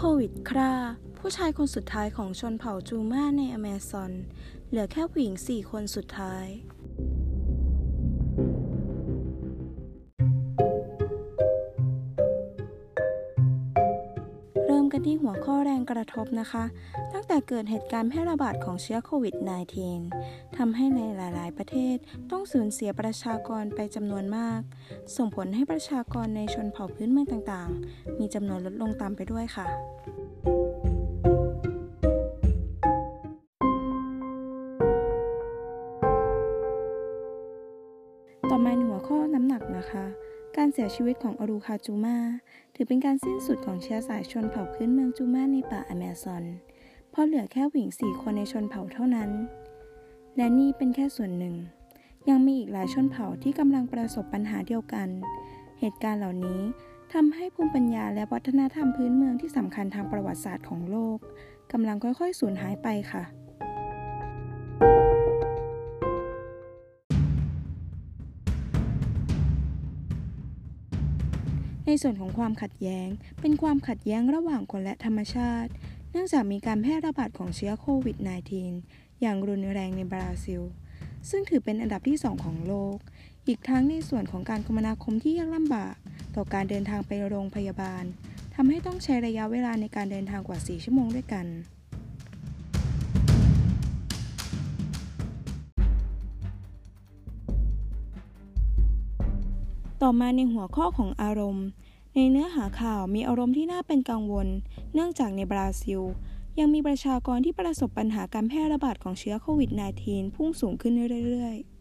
โควิดคราผู้ชายคนสุดท้ายของชนเผ่าจูมาในอเมซอน เหลือแค่ผู้หญิงสี่คนสุดท้าย มกันที่หัวข้อแรงกระทบนะคะ ตั้งแต่เกิดเหตุการณ์แพร่ระบาดของเชื้อโควิด -19 ทำให้ในหลาย ๆ ประเทศต้องสูญเสียประชากรไปจำนวนมาก ส่งผลให้ประชากรในชนเผ่าพื้นเมืองต่าง ๆ มีจำนวนลดลงตามไปด้วยค่ะต่อมาหัวข้อน้ำหนักนะคะ การเสียชีวิตของอรูคาจูมาถือเป็นการสิ้นสุดของเชื้อสายชนเผ่าพื้นเมืองจูมาในป่าอเมซอน เพราะเหลือแค่ผู้หญิงสี่คนในชนเผ่าเท่านั้น และนี่เป็นแค่ส่วนหนึ่ง ยังมีอีกหลายชนเผ่าที่กำลังประสบปัญหาเดียวกัน เหตุการณ์เหล่านี้ทำให้ภูมิปัญญาและวัฒนธรรมพื้นเมืองที่สำคัญทางประวัติศาสตร์ของโลกกำลังค่อยๆ สูญหายไปค่ะ ในส่วนของความขัดแย้ง เป็นความขัดแย้งระหว่างคนและธรรมชาติ เนื่องจากมีการแพร่ระบาดของเชื้อโควิด -19 อย่างรุนแรงในบราซิล ซึ่งถือเป็นอันดับที่ 2 ของโลก อีกทั้งในส่วนของการคมนาคมที่ยากลำบาก ต่อการเดินทางไปโรงพยาบาลทำให้ต้องใช้ระยะเวลาในการเดินทางกว่า 4 ชั่วโมงด้วยกัน ต่อมาในหัวข้อของอารมณ์ ในเนื้อหาข่าวมีอารมณ์ที่น่าเป็นกังวล เนื่องจากในบราซิล ยังมีประชากรที่ประสบปัญหาการแพร่ระบาดของเชื้อโควิด -19 พุ่งสูงขึ้นเรื่อยๆ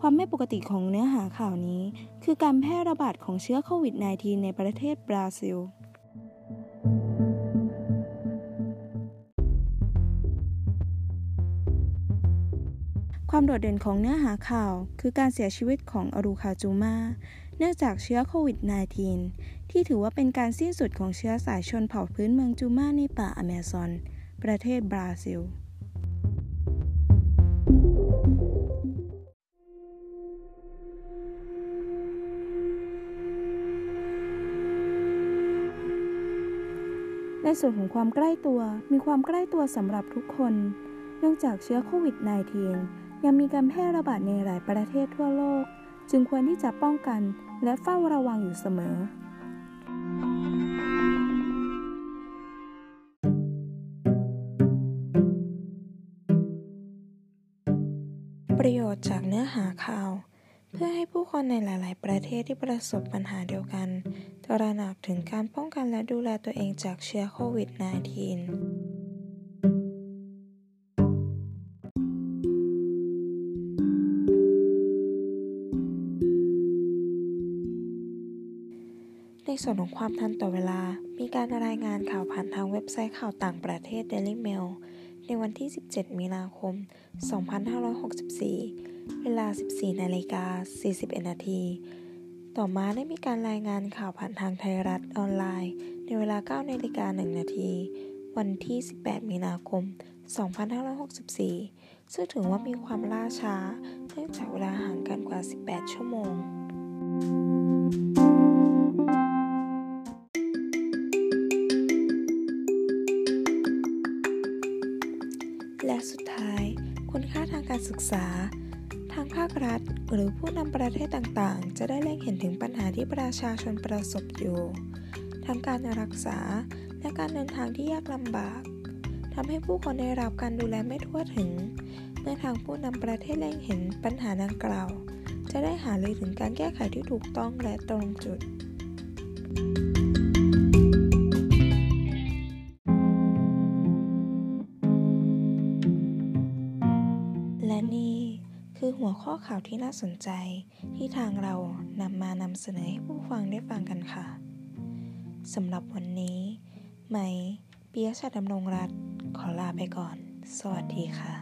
ความไม่ปกติของเนื้อหาข่าวนี้ คือการแพร่ระบาดของเชื้อโควิด -19 ในประเทศบราซิล ความโดดเด่นของเนื้อหาข่าว คือการเสียชีวิตของอรูคาจูมา เนื่องจากเชื้อโควิด -19 ที่ถือว่าเป็นการสิ้นสุดของเชื้อสายชนเผ่าพื้นเมืองจูมาในป่าอเมซอน ประเทศบราซิลในส่วนของความใกล้ตัวมีความใกล้ตัวสำหรับทุกคน เนื่องจากเชื้อโควิด -19 ยังมีการแพร่ระบาดในหลายประเทศทั่วโลก จึงควรที่จะป้องกันและเฝ้าระวังอยู่เสมอ ประโยชน์จากเนื้อหาข่าว เพื่อให้ผู้คนในหลาย ๆ ประเทศที่ประสบปัญหาเดียวกัน ตระหนักถึงการป้องกันและดูแลตัวเองจากเชื้อโควิด -19 ในส่วนของความทันต่อเวลา มีการรายงานข่าวผ่านทางเว็บไซต์ข่าวต่างประเทศ Daily Mail ในวันที่ 17 มีนาคม 2564 เวลา 14นาฬิกา41 นาที ต่อมาได้มีการรายงานข่าวผ่านทางไทยรัฐออนไลน์ ในเวลา 9นาฬิกา1นาที วันที่ 18 มีนาคม 2564 ซึ่งถือว่ามีความล่าช้า เนื่องจากเวลาห่างกันกว่า 18 ชั่วโมงแล คุณค่าทางการศึกษา ทางภาครัฐ หรือผู้นำประเทศต่างๆ จะได้เล็งเห็นถึงปัญหาที่ประชาชนประสบอยู่ ทั้งการรักษาและการเดินทางที่ยากลำบากทำให้ผู้คนได้รับการดูแลไม่ทั่วถึง เมื่อทางผู้นำประเทศเล็งเห็นปัญหาดังกล่าว จะได้หารือถึงการแก้ไขที่ถูกต้องและตรงจุด และนี่คือหัวข้อข่าวที่น่าสนใจที่ทางเรานำมานำเสนอให้ผู้ฟังได้ฟังกันค่ะสำหรับวันนี้ ไหมปียชาดำรงรัตขอลาไปก่อน สวัสดีค่ะ